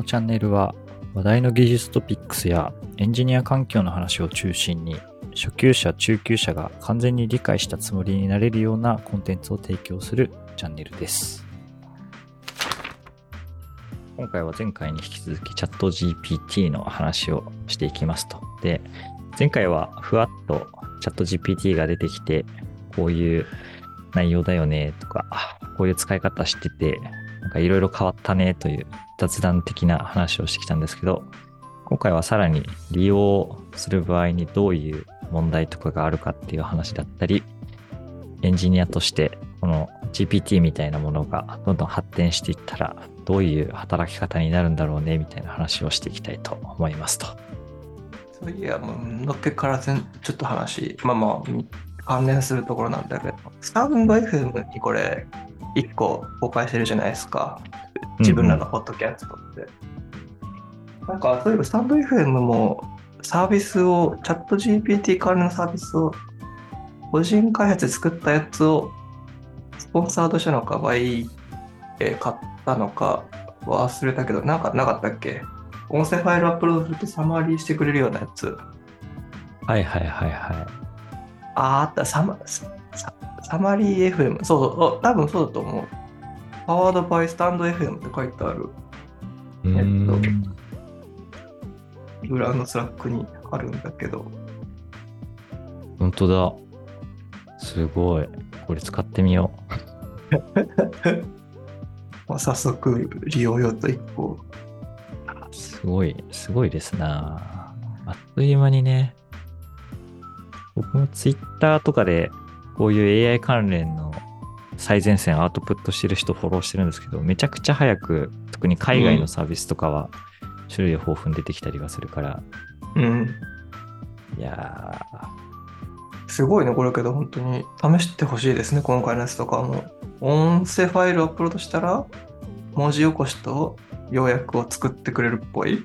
このチャンネルは話題の技術トピックスやエンジニア環境の話を中心に初級者、中級者が完全に理解したつもりになれるようなコンテンツを提供するチャンネルです。今回は前回に引き続きチャット GPT の話をしていきますと。で、前回はふわっとチャット GPT が出てきて、こういう内容だよねとか、こういう使い方してて、なんかいろいろ変わったねという雑談的な話をしてきたんですけど、今回はさらに利用する場合にどういう問題とかがあるかっていう話だったり、エンジニアとしてこの GPT みたいなものがどんどん発展していったら、どういう働き方になるんだろうねみたいな話をしていきたいと思いますと。そういや、もう、のっけからちょっと話、まあまあ、関連するところなんだけど、スタンド FM にこれ、1個公開してるじゃないですか。自分らのポッドキャストって。なんか、そういえばスタンド FM もサービスを、チャット GPT 関連のサービスを、個人開発で作ったやつを、スポンサードしたのか、倍、えー買ったのか忘れたけど、なんかなかったっけ？音声ファイルアップロードするとサマリーしてくれるようなやつ。はいはいはいはあー、あった、サマサササマリー FM。そうそう、あ多分そうだと思う。 Powered by stand FM って書いてある。えっ裏のスラックにあるんだけど。本当だ。すごい。これ使ってみよ まあ、早速利用用途1個。う。すごい、すごいですな。あっという間にね、僕も Twitter とかでこういう AI 関連の最前線アウトプットしてる人フォローしてるんですけど、めちゃくちゃ早く、特に海外のサービスとかは種類豊富に出てきたりはするから、うん。いやすごいね、これけど、本当に試してほしいですね、今回のやつとかも。音声ファイルアップロードしたら、文字起こしと要約を作ってくれるっぽい。ー、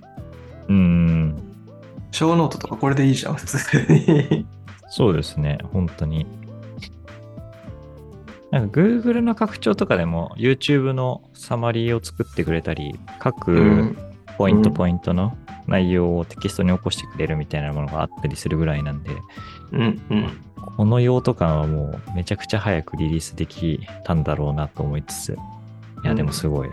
うーん、ショーノートとかこれでいいじゃん、普通に。そうですね、本当に。なんか Google の拡張とかでも YouTube のサマリーを作ってくれたり、各うんポイントうんポイントの内容をテキストに起こしてくれるみたいなものがあったりするぐらいなんで、うんうん。この用途感はもうめちゃくちゃ早くリリースできたんだろうなと思いつつ、いや、でもすごい。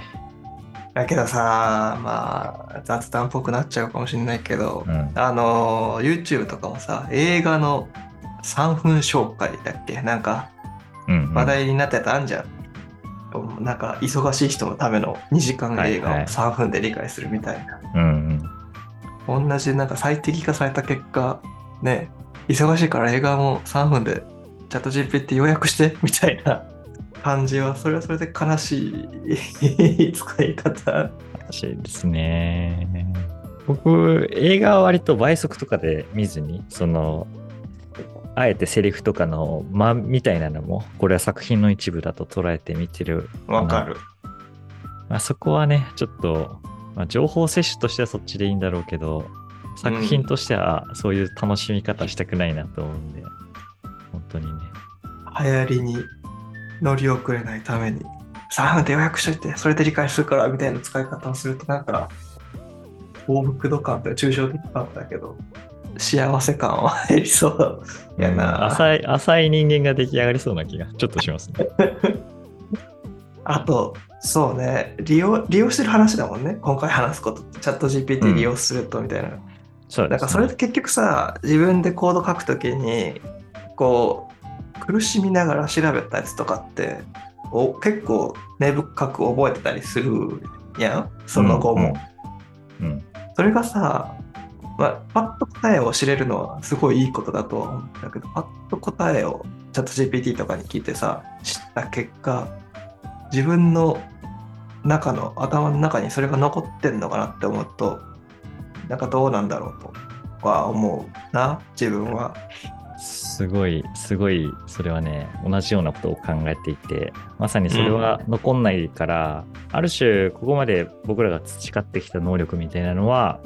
だけどさ、まあ、雑談っぽくなっちゃうかもしれないけど、うん。あの、YouTube とかもさ、映画の3分紹介だっけ？なんか、うん、うん話題になったやつあんじゃん。なんか、忙しい人のための2時間映画をはいはい3分で理解するみたいな。うんうん。同じなんか最適化された結果、ね、忙しいから映画も3分でチャット GPT 予約してみたいな感じは、それはそれで悲しい使い方。らしいですね。僕、映画は割と倍速とかで見ずに、その、あえてセリフとかの間みたいなのも、これは作品の一部だと捉えて見てる。わかる。まあ、そこはね、ちょっと、まあ、情報摂取としてはそっちでいいんだろうけど、作品としてはそういう楽しみ方したくないなと思うんで、本当にね。流行りに乗り遅れないために3分で予約しといてそれで理解するからみたいな使い方をするとなんか幸福度感って抽象的感だけど幸せ感は減りそう。やうんな、浅い、浅い人間が出来上がりそうな気がちょっとしますね。あとそうね。利用利用してる話だもんね。今回話すこと。チャット GPT 利用するとみたいな、そうです、ね。なんかそれって結局さ自分でコード書くときにこう苦しみながら調べたやつとかってお結構根深く覚えてたりするやん。その後も、うんうん。それがさ、まあ、パッと答えを知れるのはすごいいいことだとは思うんだけどパッと答えをチャット GPT とかに聞いてさ知った結果自分の中の頭の中にそれが残ってんのかなって思うとなんかどうなんだろうとは思うな自分は。すごい、すごい、それはね、同じようなことを考えていて、まさにそれは残んないから、ある種、ここまで僕らが培ってきた能力みたいなのは、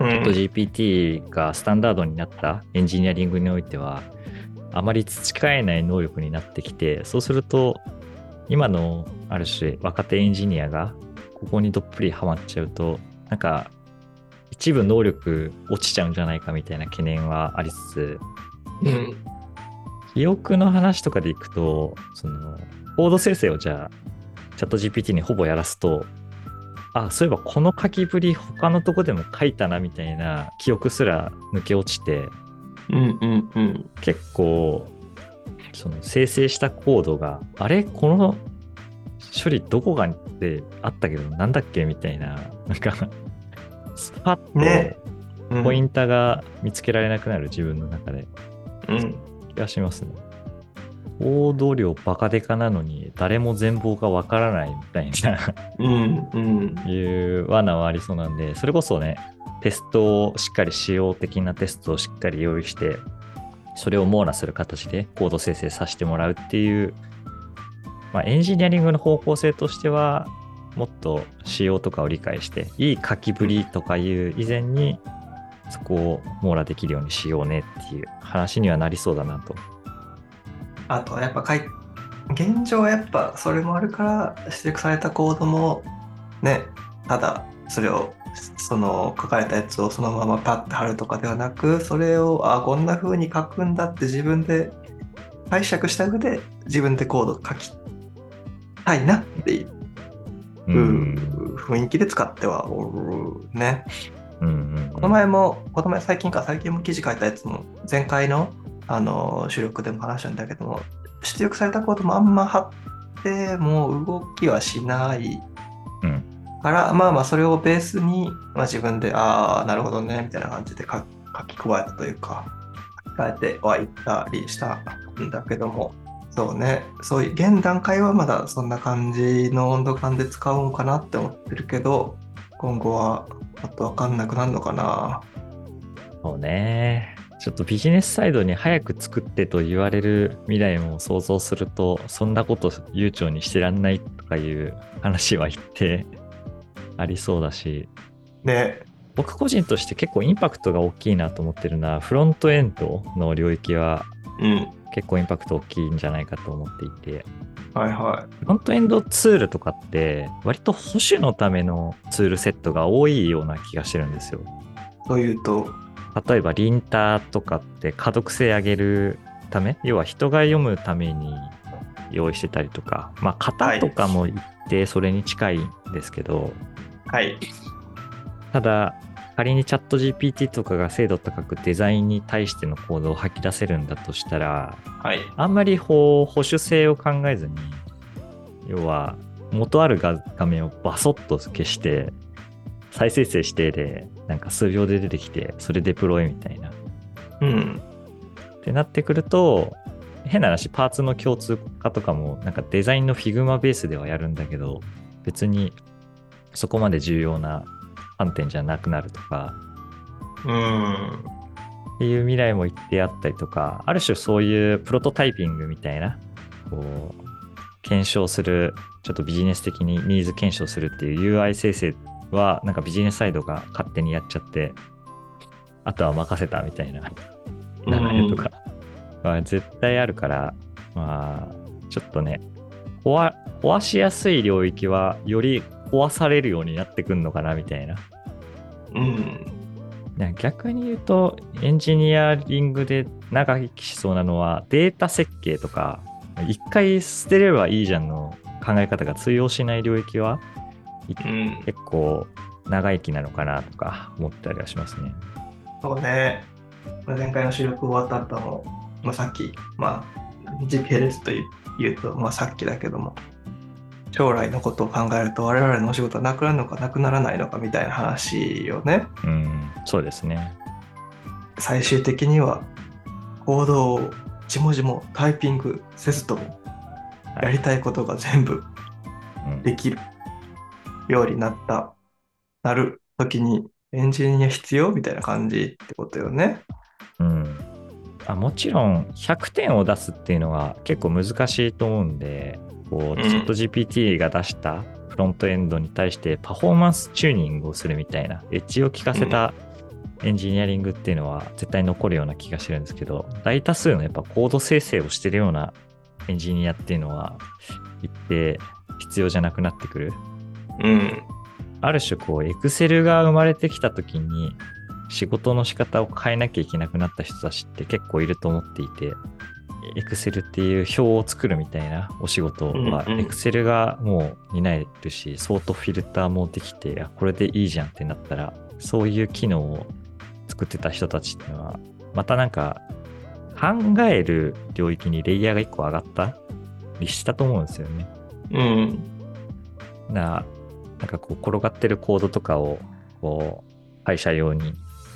うんチャット GPT がスタンダードになったエンジニアリングにおいては、あまり培えない能力になってきて、そうすると、今のある種若手エンジニアがここにどっぷりハマっちゃうと、なんか一部能力落ちちゃうんじゃないかみたいな懸念はありつつ、うん。記憶の話とかでいくと、その、コード生成をじゃあ、チャット GPT にほぼやらすと、あ、そういえばこの書きぶり他のとこでも書いたなみたいな記憶すら抜け落ちて、うんうんうん。結構、その生成したコードが、あれ？この処理どこがってあったけど、なんだっけみたいな、なんか、スパッねとポインタが見つけられなくなる自分の中でうん。気がしますね。コード量バカデカなのに誰も全貌がわからないみたいなうんうん。いう罠はありそうなんで、それこそね、テストをしっかり仕様的なテストをしっかり用意して、それを網羅する形でコード生成させてもらうっていう、まあ、エンジニアリングの方向性としては、もっと仕様とかを理解して、いい書きぶりとかいう以前に、そこを網羅できるようにしようねっていう話にはなりそうだなと。あとはやっぱかい現状はやっぱそれもあるから出力されたコードもねただそれをその書かれたやつをそのままパッて貼るとかではなくそれをあこんな風に書くんだって自分で解釈した上で自分でコード書きたいなっていううん。雰囲気で使ってはおるね。うんうんこの前も、この前最近か、最近も記事書いたやつも、前回のあの収録でも話したんだけども、出力されたコードもあんま貼っても動きはしないうんから、まあまあそれをベースに、まあ、自分で、ああ、なるほどね、みたいな感じで書書き加えたというか、書き換えてはいったりしたんだけども、そうね、そういう現段階はまだそんな感じの温度感で使うんかなって思ってるけど、今後はもっとわかんなくなるのかな。そうね。ちょっとビジネスサイドに早く作ってと言われる未来も想像すると、そんなこと悠長にしてらんないとかいう話は言って ありそうだし、ね、僕個人として結構インパクトが大きいなと思ってるのは、フロントエンドの領域はうん。結構インパクト大きいんじゃないかと思っていて、はいはフロントエンドツールとかって割と保守のためのツールセットが多いような気がしてるんですよ。い。というと、例えばリンターとかって可読性上げるため要は人が読むために用意してたりとかまあ型とかも一定それに近いんですけど、はい。ただ仮にチャット GPT とかが精度高くデザインに対してのコードを吐き出せるんだとしたらはい。あんまり保守性を考えずに要は元ある画画面をバソッと消して再生成してでなんか数秒で出てきてそれデプロイみたいなうん。ってなってくると、変な話、パーツの共通化とかも、なんかデザインの Figma ベースではやるんだけど、別にそこまで重要な観点じゃなくなるとか、うん。っていう未来も一定あったりとか、ある種そういうプロトタイピングみたいな、こう、検証する、ちょっとビジネス的にニーズ検証するっていう UI 生成は、なんかビジネスサイドが勝手にやっちゃって、あとは任せたみたいな流れとか、まあ、絶対あるから、まあ、ちょっとね、壊壊しやすい領域は、より壊されるようになってくんのかなみたいな。うん。逆に言うと、エンジニアリングで長生きしそうなのは、データ設計とか、一回捨てればいいじゃんの考え方が通用しない領域は、うん。結構長生きなのかなとか思ったりはしますね。そうね。まあ前回の収録終わった後の、まあ、さっき、まあ、GPLS という言うと、まあ、さっきだけども、将来のことを考えると、我々のお仕事はなくなるのかなくならないのかみたいな話をね、うん、そうですね。最終的には、行動をじもじもタイピングせずとも、やりたいことが全部うんできるようになった、なる時に、エンジニア必要みたいな感じってことよね。うん、あもちろん100点を出すっていうのは結構難しいと思うんで、こう、うんチャット GPT が出したフロントエンドに対してパフォーマンスチューニングをするみたいな、エッジを効かせたエンジニアリングっていうのは絶対残るような気がしてるんですけど、大多数のやっぱコード生成をしてるようなエンジニアっていうのは一定必要じゃなくなってくる。うん。ある種こう、エクセルが生まれてきた時に、仕事の仕方を変えなきゃいけなくなった人たちって結構いると思っていて、エクセルっていう表を作るみたいなお仕事は、エクセルがもう担えるし、ソートフィルターもできて、あこれでいいじゃんってなったら、そういう機能を作ってた人たちっていうのは、またなんか、考える領域にレイヤーが一個上がったりしたと思うんですよね。うん。な、なんかこう転がってるコードとかをこう会社用に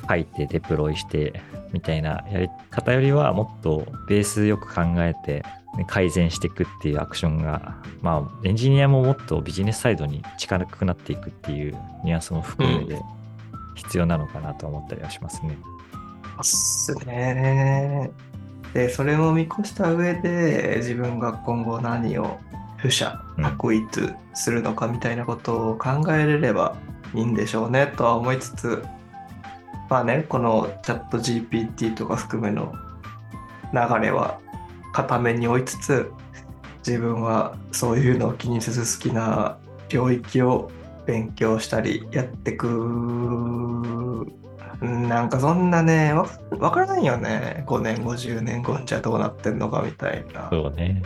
書いてデプロイしてみたいなやり方よりはもっとベースよく考えて改善していくっていうアクションが、まあエンジニアももっとビジネスサイドに近くなっていくっていうニュアンスも含めて必要なのかなと思ったりはしますね。っすね。で、それも見越した上で、自分が今後何を不社うん。択一するのかみたいなことを考えれればいいんでしょうねとは思いつつ、まあね、このチャット GPT とか含めの流れは片面に置いつつ、自分はそういうのを気にせず好きな領域を勉強したりやってくうんなんかそんなねわわからないよね。5年後10年後じゃどうなってんのかみたいな。そうね。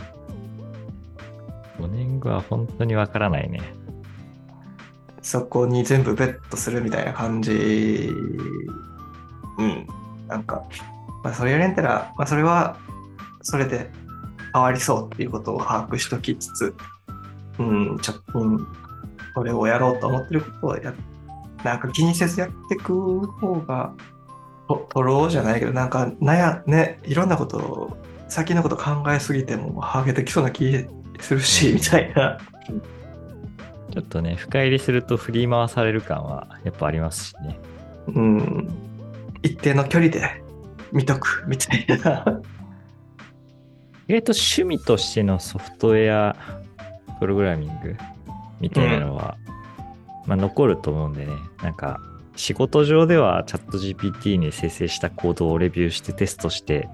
5年後は本当にわからないね。そこに全部ベットするみたいな感じ。うん。なんか、まあ、それやれんたら、まあ、それはそれで変わりそうっていうことを把握しときつつうんちょっと、うん。これをやろうと思ってることをやなんか気にせずやっていく方がと取ろうじゃないけどなんか悩ねいろんなことを先のこと考えすぎてもハゲてきそうな気するしみたいな。ちょっとね、深入りすると振り回される感はやっぱありますしね。うん。一定の距離で見とくみたいな。意外と趣味としてのソフトウェアプログラミングみたいなのは、まあ残ると思うんでね、なんか仕事上ではチャット GPT に生成したコードをレビューしてテストして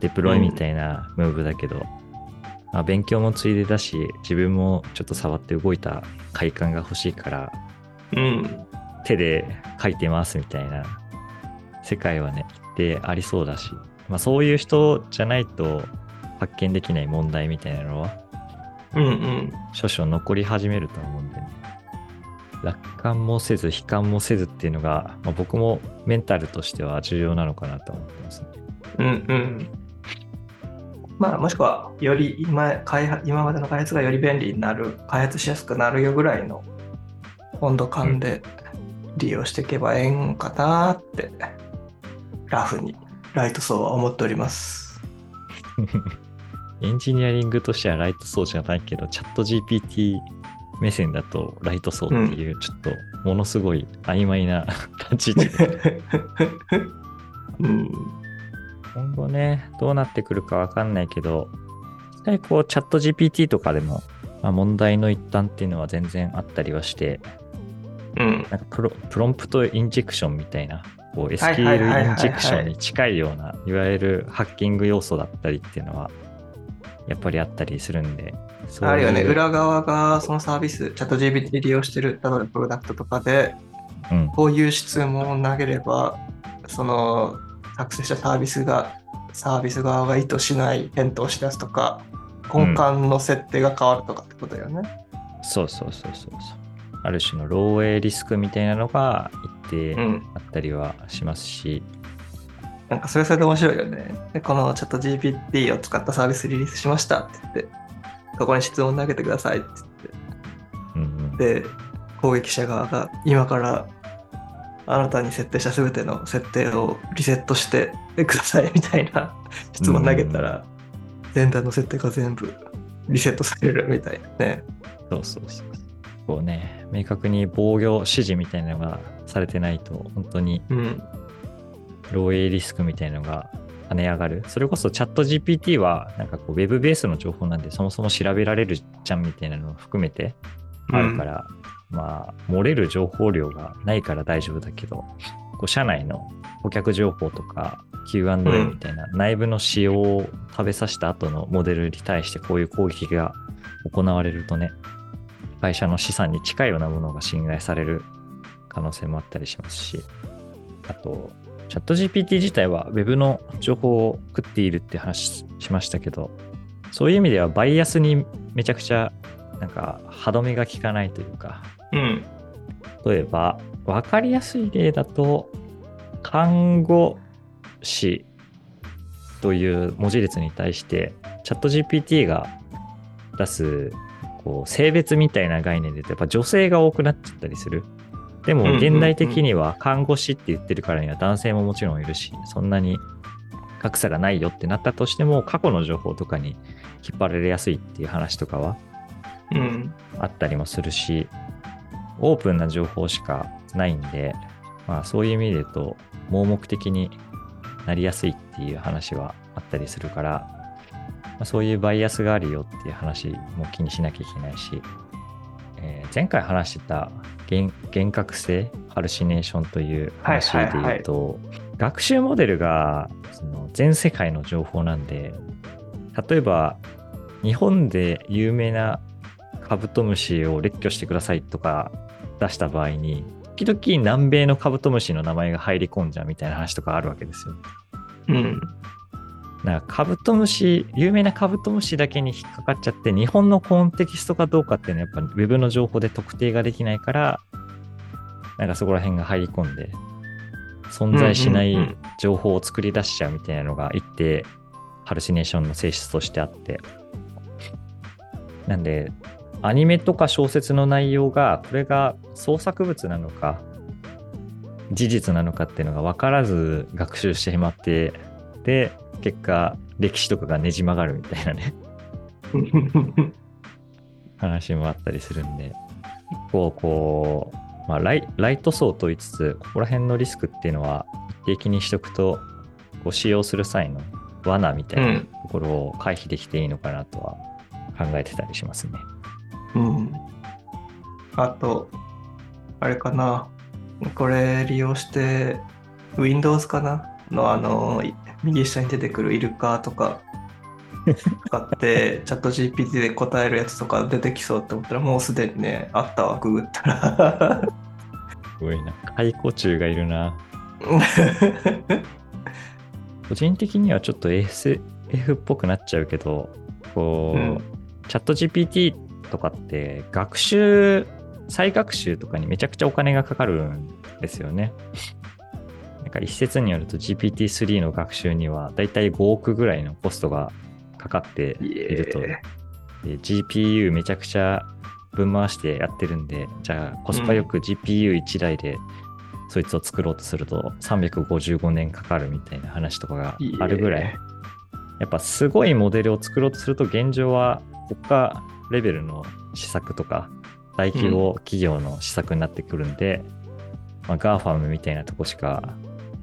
デプロイみたいなムーブだけど、まあ、勉強もついでだし、自分もちょっと触って動いた快感が欲しいから、うん。手で書いてますみたいな世界はね、一定ありそうだし、まあそういう人じゃないと発見できない問題みたいなのはうんうん。少々残り始めると思うんで、ね、楽観もせず悲観もせずっていうのが、まあ、僕もメンタルとしては重要なのかなと思ってますね。うんうんまあもしくはより今開発今までの開発がより便利になる開発しやすくなるよぐらいの温度感で利用していけばええんかなってラフにライト層は思っております。エンジニアリングとしてはライト層じゃないけど、チャット GPT 目線だとライト層っていう、ちょっとものすごい曖昧な立ち位置で。うん今後ね、どうなってくるかわかんないけど、実際こう、チャット GPT とかでも、まあ、問題の一端っていうのは全然あったりはして、うん。なんかプロプロンプトインジェクションみたいな、こう SQL インジェクションに近いような、いわゆるハッキング要素だったりっていうのは、やっぱりあったりするんで、あるよね。裏側がそのサービスチャット GPT 利用してる例えばプロダクトとかでうん、こういう質問を投げれば、その作成したサービスが、サービス側が意図しない返答をし出すとか、根幹の設定が変わるとかってことだよね。そうそうそうそうそう。ある種の漏洩リスクみたいなのが一定うん。あったりはしますし、なんかそれはそれで面白いよね。で、このチャット GPT を使ったサービスリリースしましたって言って、そこに質問投げてくださいってうんうん言って、で、攻撃者側が今からあなたに設定した全ての設定をリセットしてくださいみたいな質問投げたら、全体の設定が全部リセットされるみたいなね。そうそうそう。こうね、明確に防御指示みたいなのがされてないと、本当にうん。漏洩リスクみたいなのが跳ね上がる。それこそチャット GPT は、なんかこう、ウェブベースの情報なんで、そもそも調べられるじゃんみたいなのを含めてあるから、まあ、漏れる情報量がないから大丈夫だけど、こう社内の顧客情報とか Q&A みたいな内部の仕様を食べさせた後のモデルに対してこういう攻撃が行われるとね、会社の資産に近いようなものが侵害される可能性もあったりしますし、あと、チャット GPT 自体は Web の情報を食っているって話しましたけど、そういう意味ではバイアスにめちゃくちゃなんか歯止めが効かないというか、うん。例えば分かりやすい例だと、看護師という文字列に対して、チャット GPT が出すこう性別みたいな概念で言うとやっぱ女性が多くなっちゃったりする。でも現代的には看護師って言ってるからには男性ももちろんいるし、そんなに格差がないよってなったとしても過去の情報とかに引っ張られやすいっていう話とかはうん。あったりもするし、オープンな情報しかないんで、まあそういう意味で言うと、盲目的になりやすいっていう話はあったりするから、まあ、そういうバイアスがあるよっていう話も気にしなきゃいけないし、えー前回話してた幻幻覚性ハルシネーションという話で言うと、学習モデルがその全世界の情報なんで、例えば日本で有名なカブトムシを列挙してくださいとか出した場合に、時々南米のカブトムシの名前が入り込んじゃうみたいな話とかあるわけですよ。うん。なんかカブトムシ、有名なカブトムシだけに引っかかっちゃって、日本のコンテキストかどうかっていうのはやっぱ Web の情報で特定ができないから、なんかそこら辺が入り込んで、存在しない情報を作り出しちゃうみたいなのが一定、ハルシネーションの性質としてあって。なんで、アニメとか小説の内容が、これが創作物なのか、事実なのかっていうのが分からず学習してしまって、で、結果、歴史とかがねじ曲がるみたいなね、話もあったりするんで、結構こう、まあライ、ライト層と言いつつ、ここら辺のリスクっていうのは一定期にしとくと、こう使用する際の罠みたいなところを回避できていいのかなとは考えてたりしますね。うん。あと、あれかな。これ利用して、Windows かなのあの、い右下に出てくるイルカとか使って、チャット GPT で答えるやつとか出てきそうって思ったら、もうすでにね、あったわ、ググったら。すごいな。解雇中がいるな。個人的にはちょっと SF っぽくなっちゃうけど、こう、うんチャット GPT とかって学習、再学習とかにめちゃくちゃお金がかかるんですよね。なんか一説によると GPT-3 の学習にはだいたい5億ぐらいのコストがかかっていると。で GPU めちゃくちゃ分回してやってるんで、じゃあコスパよく GPU1 台でそいつを作ろうとすると355年かかるみたいな話とかがあるぐらい。やっぱすごいモデルを作ろうとすると現状は国家レベルの施策とか大規模企業の施策になってくるんで、まあ、GAFAM みたいなとこしか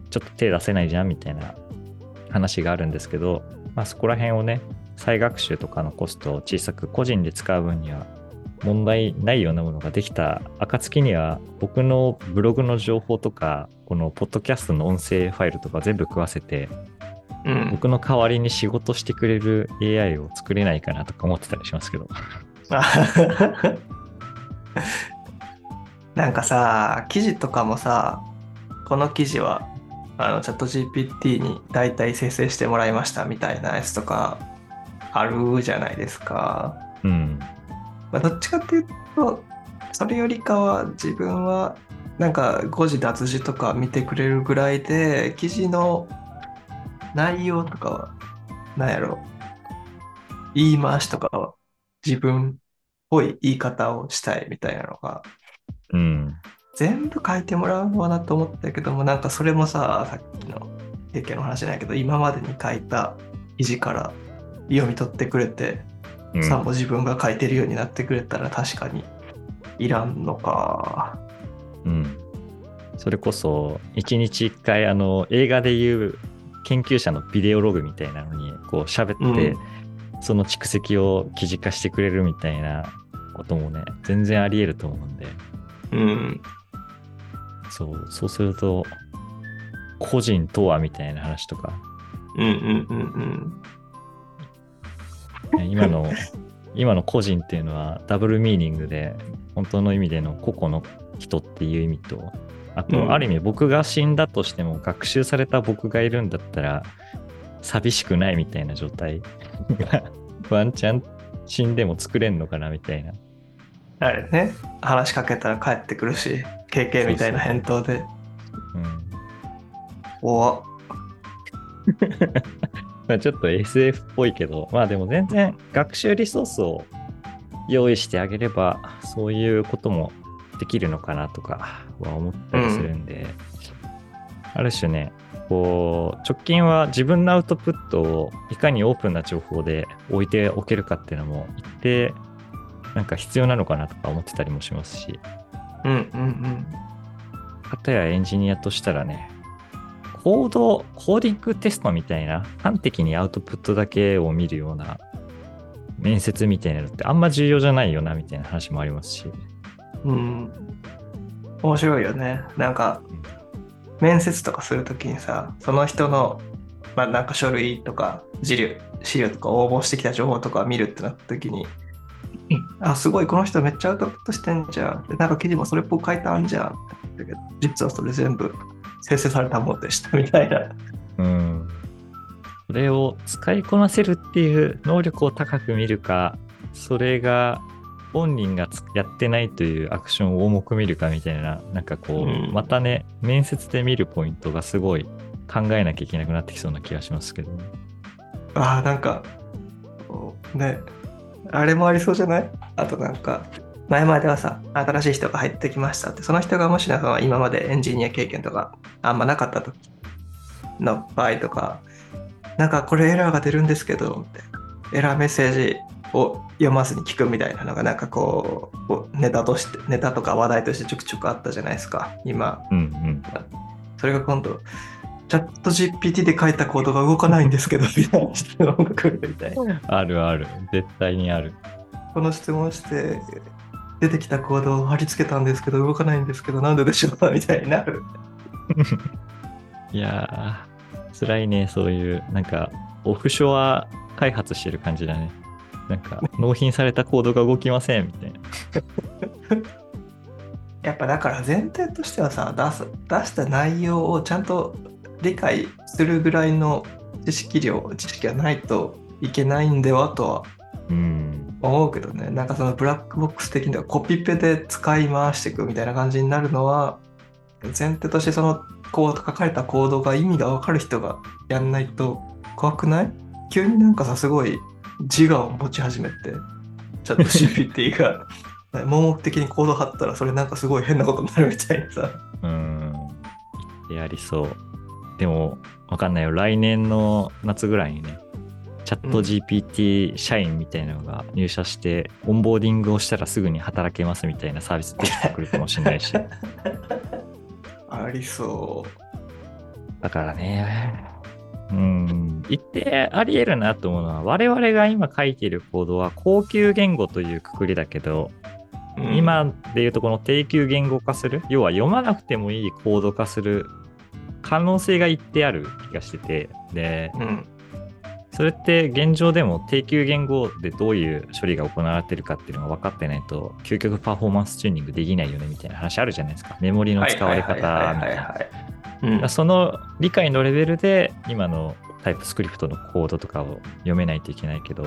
ちょっと手出せないじゃんみたいな話があるんですけど、まあ、そこら辺をね再学習とかのコストを小さく個人で使う分には問題ないようなものができた暁には僕のブログの情報とかこのポッドキャストの音声ファイルとか全部食わせてうん。僕の代わりに仕事してくれる AI を作れないかなとか思ってたりしますけど。なんかさ、記事とかもさ、この記事はあのチャット GPT に大体生成してもらいましたみたいなやつとかあるじゃないですか。うん。まあ、どっちかっていうと、それよりかは自分はなんか誤字脱字とか見てくれるぐらいで、記事の内容とかは、なんやろ、言い回しとかは自分っぽい言い方をしたいみたいなのがうん。全部書いてもらうのはなと思ったけどもなんかそれもささっきの経験の話じゃないけど今までに書いた記事から読み取ってくれて、うんさも自分が書いてるようになってくれたら確かにいらんのか。うん。それこそ、一日一回、あの、映画でいう研究者のビデオログみたいなのに、こう喋って、うんその蓄積を記事化してくれるみたいなこともね、全然あり得ると思うんで、うん。そう、そうすると、個人とはみたいな話とか、うんうんうんうん。ね今の 今の個人っていうのはダブルミーニングで、本当の意味での個々の人っていう意味と、あうん。と、ある意味僕が死んだとしても、学習された僕がいるんだったら、寂しくないみたいな状態が、ワンチャン死んでも作れんのかなみたいな。あれね、話しかけたら帰ってくるし、KK みたいな返答で、うん。お まあちょっと SF っぽいけど、まあでも全然学習リソースを用意してあげれば、そういうこともできるのかなとかは思ったりするんで、ある種ね、こう、直近は自分のアウトプットをいかにオープンな情報で置いておけるかっていうのも一定なんか必要なのかなとか思ってたりもしますし、うんうんうん。かたやエンジニアとしたらね、コード、コーディングテストみたいな、端的にアウトプットだけを見るような面接みたいなのってあんま重要じゃないよなみたいな話もありますし。うん。面白いよね。なんか、面接とかするときにさ、その人の、まあなんか書類とか、資料、資料とか応募してきた情報とか見るってなったときに、あ、すごい、この人めっちゃアウトプットしてんじゃん。でなんか記事もそれっぽく書いてあんじゃん。だけど、実はそれ全部生成されたものでしたみたいな。うん。それを使いこなせるっていう能力を高く見るか、それが本人がつやってないというアクションを重く見るかみたいな、なんかこう、うん。またね、面接で見るポイントがすごい考えなきゃいけなくなってきそうな気がしますけどね。ああ、なんか、ね、あれもありそうじゃない？あとなんか、前まではさ、新しい人が入ってきましたって、その人がもしなんか今までエンジニア経験とかあんまなかった時の場合とか、なんかこれエラーが出るんですけど、みたいな。エラーメッセージを読まずに聞くみたいなのがなんかこう、ネタとして、ネタとか話題としてちょくちょくあったじゃないですか、今。うんうん。それが今度、チャット GPT で書いたコードが動かないんですけど、みたいな質問が来るみたいな。あるある。絶対にある。この質問して、出てきたコードを貼り付けたんですけど、動かないんですけど、なんででしょう？かみたいになる。いやー、辛いね、そういう、なんか、オフショア開発してる感じだね。なんか、納品されたコードが動きませんみたいな。やっぱだから前提としてはさ、出す出した内容をちゃんと理解するぐらいの知識量、知識がないといけないんではとはうん。思うけどね、なんかそのブラックボックス的にはコピペで使い回していくみたいな感じになるのは、前提としてそのコード書かれたコードが意味がわかる人がやんないと怖くない？急になんかさ、すごい自我を持ち始めて、チャット GPT が 盲目的にコード貼ったらそれなんかすごい変なことになるみたいなさ。うん。やりそう。でも、わかんないよ。来年の夏ぐらいにね、チャット GPT 社員みたいなのが入社して、オンボーディングをしたらすぐに働けますみたいなサービス出てくるかもしれないし。ありそだからね、うん、一定あり得るなと思うのは、我々が今書いているコードは高級言語というくくりだけど、う。うん今で言うとこの低級言語化する、要は読まなくてもいいコード化する可能性が一定ある気がしてて、で、うん。それって現状でも低級言語でどういう処理が行われてるかっていうのが分かってないと、究極パフォーマンスチューニングできないよねみたいな話あるじゃないですか。メモリの使われ方みたいな。その理解のレベルで今のタイプスクリプトのコードとかを読めないといけないけど、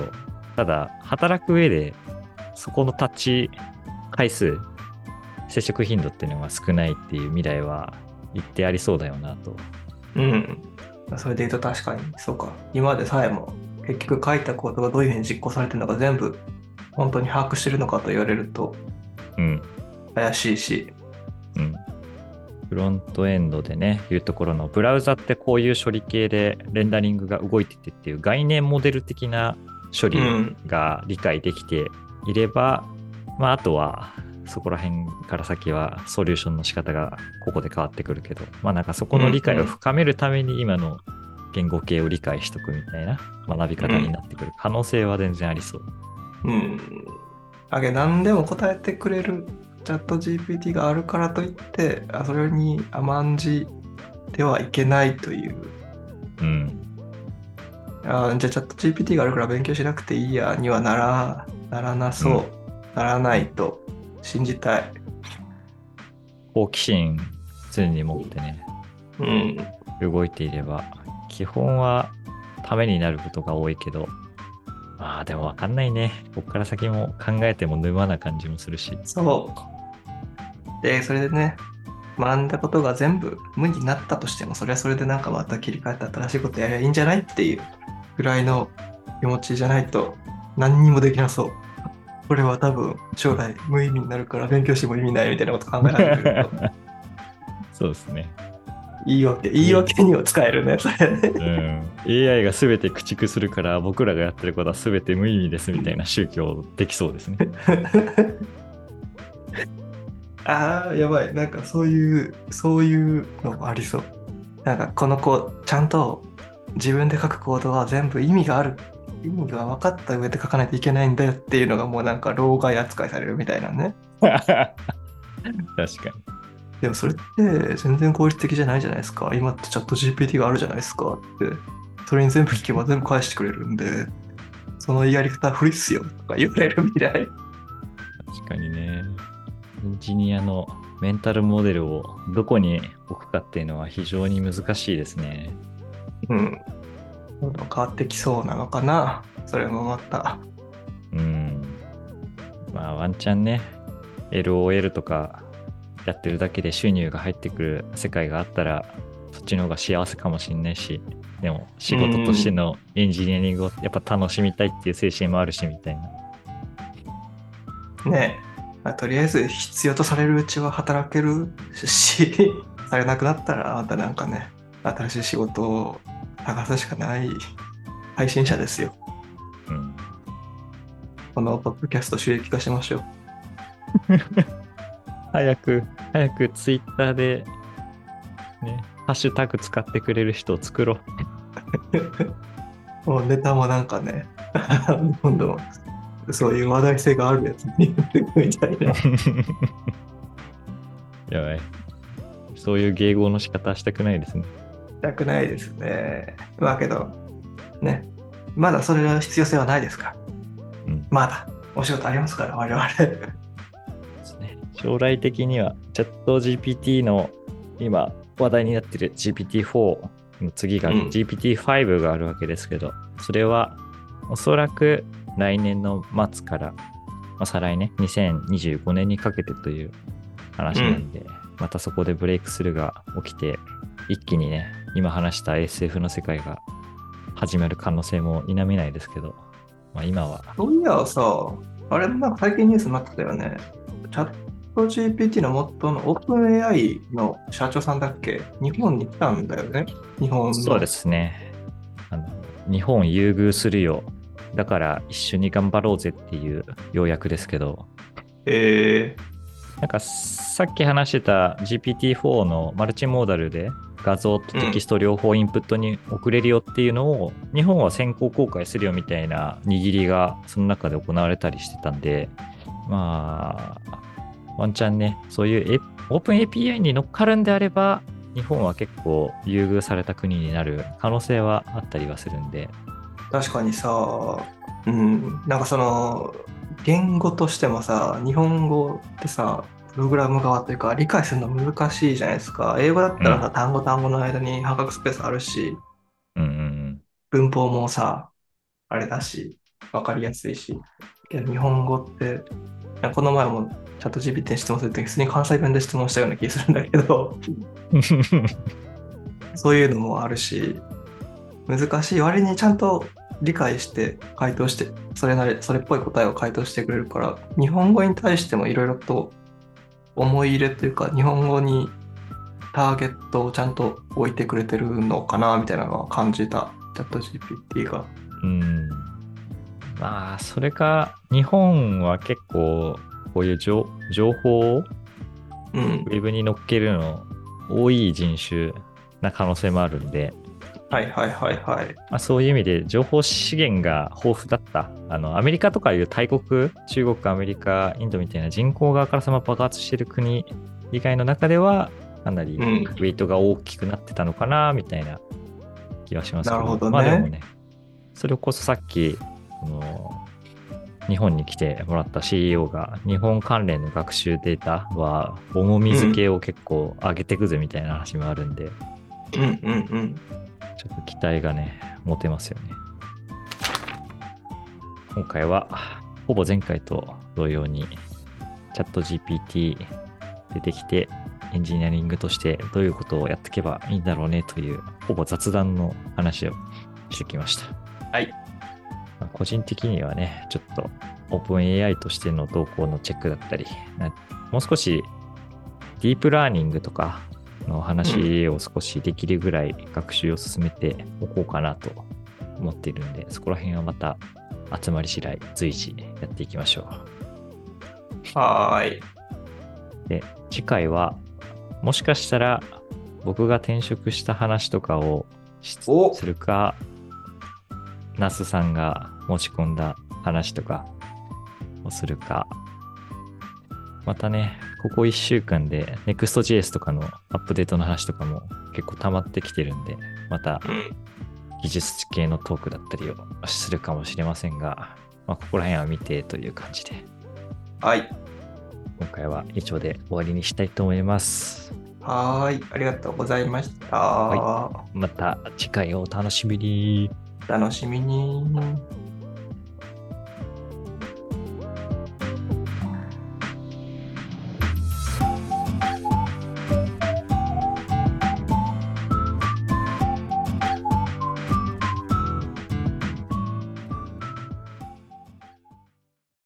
ただ働く上でそこのタッチ回数、接触頻度っていうのが少ないっていう未来は一定ありそうだよなと。うん。それで言うと確かに、そうか。今までさえも結局書いたコードがどういうふうに実行されてるのか全部本当に把握してるのかと言われるとうん。怪しいし。うん。フロントエンドでね、いうところのブラウザってこういう処理系でレンダリングが動いててっていう概念モデル的な処理が理解できていれば、まああとはそこら辺から先はソリューションの仕方がここで変わってくるけど、まあなんかそこの理解を深めるために今の言語系を理解しとくみたいな学び方になってくる可能性は全然ありそう。うん。あげ、何でも答えてくれるチャット GPT があるからといって、あそれに甘んじてはいけないという。うん。いあじゃあチャット GPT があるから勉強しなくていいやにはならならなそう、ならないと信じたい。好奇心常に持ってね、うん。動いていれば、基本はためになることが多いけど、まあでもわかんないね。こっから先も考えても沼な感じもするし。そう。で、それでね、学んだことが全部無になったとしても、それはそれでなんかまた切り替えて新しいことやりゃいいんじゃないっていうぐらいの気持ちじゃないと何にもできなそう。これは多分将来無意味になるから勉強しても意味ないみたいなこと考えられると そうですね。言い訳、言い訳には使えるね、それね。うん。AI が全て駆逐するから僕らがやってることは全て無意味ですみたいな宗教できそうですね。ああ、やばい。なんかそういう、そういうのもありそう。なんかこの子、ちゃんと自分で書くコードは全部意味がある。意味が分かった上で書かないといけないんだよっていうのがもうなんか老害扱いされるみたいなね。確かでもそれって全然効率的じゃないじゃないですか。今ってチャット GPT があるじゃないですかって。それに全部聞けば全部返してくれるんで、そのやり方古いっすよとか言われるみたい。に。確かにね。エンジニアのメンタルモデルをどこに置くかっていうのは非常に難しいですね。うん変わってきそうなのかな。それもまた。うん。まあワンチャンね、LOL とかやってるだけで収入が入ってくる世界があったら、そっちの方が幸せかもしれないし、でも仕事としてのエンジニアリングをやっぱ楽しみたいっていう精神もあるしみたいな。ねまあ、とりあえず必要とされるうちは働けるし、されなくなったらまたなんかね、新しい仕事を探すしかない配信者ですよ。うん。このポッドキャスト収益化しましょう。早く、早くツイッターで、ね、ハッシュタグ使ってくれる人を作ろう。もうネタもなんかね、どんどんそういう話題性があるやつに言っていくみたいな。やばい。そういう迎合の仕方はしたくないですね。したくないですね。まあけど、ね、まだそれの必要性はないですから。うん。まだお仕事ありますから、我々。将来的には、チャット GPT の今話題になってる GPT-4 の次がうん。GPT-5 があるわけですけど、それはおそらく来年の末から、まあ、再来年、2025年にかけてという話なんで、またそこでブレイクスルーが起きて、一気にね、今話した SF の世界が始まる可能性も否めないですけど、まあ、今は。そういやさ、あれもなんか最近ニュースになってたよね。チャット GPT の元の OpenAI の社長さんだっけ？日本に来たんだよね？日本の。そうですね。あの日本優遇するよ。だから一緒に頑張ろうぜっていう要約ですけど、えなんかさっき話してた GPT-4 のマルチモーダルで画像とテキスト両方インプットに送れるよっていうのを日本は先行公開するよみたいな握りがその中で行われたりしてたんで、まあ、ワンチャンね、そういうエオープン API に乗っかるんであれば、日本は結構優遇された国になる可能性はあったりはするんで、ー、確かにさ、うん、なんかその、言語としてもさ、日本語ってさ、プログラム側というか理解するの難しいじゃないですか。英語だったらさ、う単語単語の間に半角スペースあるし、うんうん文法もさ、あれだし、わかりやすいし。けど日本語って、この前もチャット GPT に質問するとき、普通に関西弁で質問したような気がするんだけど、うん。そういうのもあるし、難しい割にちゃんと理解して回答して、それなり、それっぽい答えを回答してくれるから、日本語に対してもいろいろと思い入れというか、日本語にターゲットをちゃんと置いてくれてるのかな、みたいなのは感じた、チャット GPT が。うん。まあ、それか、日本は結構、こういう情情報をうんウ。ェブに載っけるの多い人種な可能性もあるんで、はいはいはいはい。まあ、そういう意味で情報資源が豊富だった。あの、アメリカとかいう大国、中国、アメリカ、インドみたいな人口側からさま爆発してる国以外の中では、かなりウうんェイトが大きくなってたのかな、みたいな気がしますけなるほどねまあでもね、それこそさっき、あの日本に来てもらった CEO が日本関連の学習データは重み付けを結構上げてくぜみたいな話もあるんで、うんうんうん。ちょっと期待がね、持てますよね。今回は、ほぼ前回と同様に、チャット GPT 出てきて、エンジニアリングとしてどういうことをやっていけばいいんだろうねという、ほぼ雑談の話をしてきました。はい。まあ個人的にはね、ちょっと OpenAI としての動向のチェックだったり、なもう少しディープラーニングとかの話を少しできるぐらい学習を進めておこうかなと思っているんで、そこら辺はまた集まり次第随時やっていきましょはーい。う。で、次回はもしかしたら僕が転職した話とかをするか、ナスさんが持ち込んだ話とかをするか、またね、ここ1週間で Next.js とかのアップデートの話とかも結構溜まってきてるんで、またうん。技術系のトークだったりをするかもしれませんが、まあ、ここら辺は見てという感じで、はい。今回は以上で終わりにしたいと思います。はーい。ありがとうございました。はまた次回をお楽しみに。楽しみに。